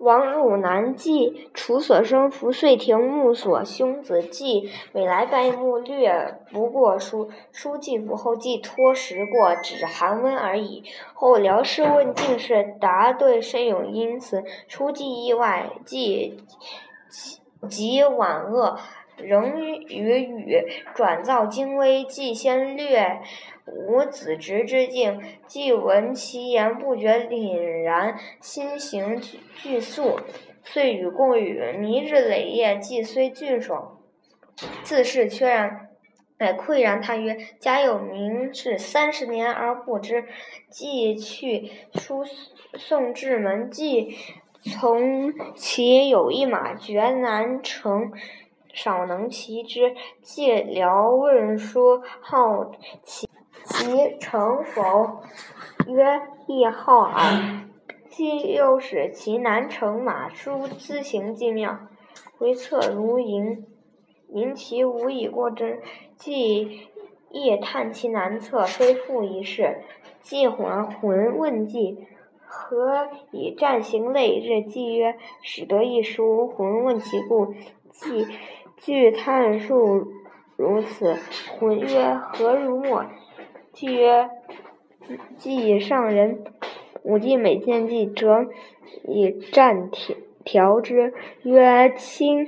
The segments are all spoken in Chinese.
王汝南季楚所生扶遂亭木所兄子季每来拜墓略不过书书记不后记托时过只寒温而已。后辽师问进士答对甚有因此。初记意外季及晚恶。仍与语转造精微，既先略无子侄之境，既闻其言不觉凛然，心形俱肃，遂与共语，弥日累夜，既虽俊爽，自是缺然。乃喟然叹曰：“家有名士三十年而不知，既去书送至门，既从其有一马绝难成。”少能骑之，借辽问书，好其其成否？曰：亦好耳。既又使其难乘马，书兹行既妙，回策如营，营其无以过之。既亦叹其难测，非复一事。既还魂问计，何以战行累日？既曰：使得一书。魂问其故，既。据叹数如此，浑曰：“何如墨？”既曰：“既上人。”武帝每见计，则以战调调之。曰：“卿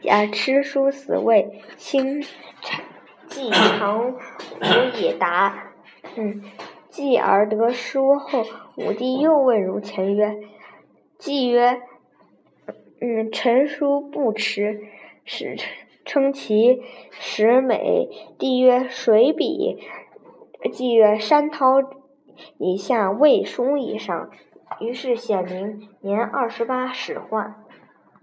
假吃书死位，卿既常无以答。”嗯，继而得书后，武帝又问如前曰：“既曰：‘嗯，臣书不迟。’”史称其实美。帝曰：“水比？”即曰：“山涛以下未书以上。”于是显明年二十八始换。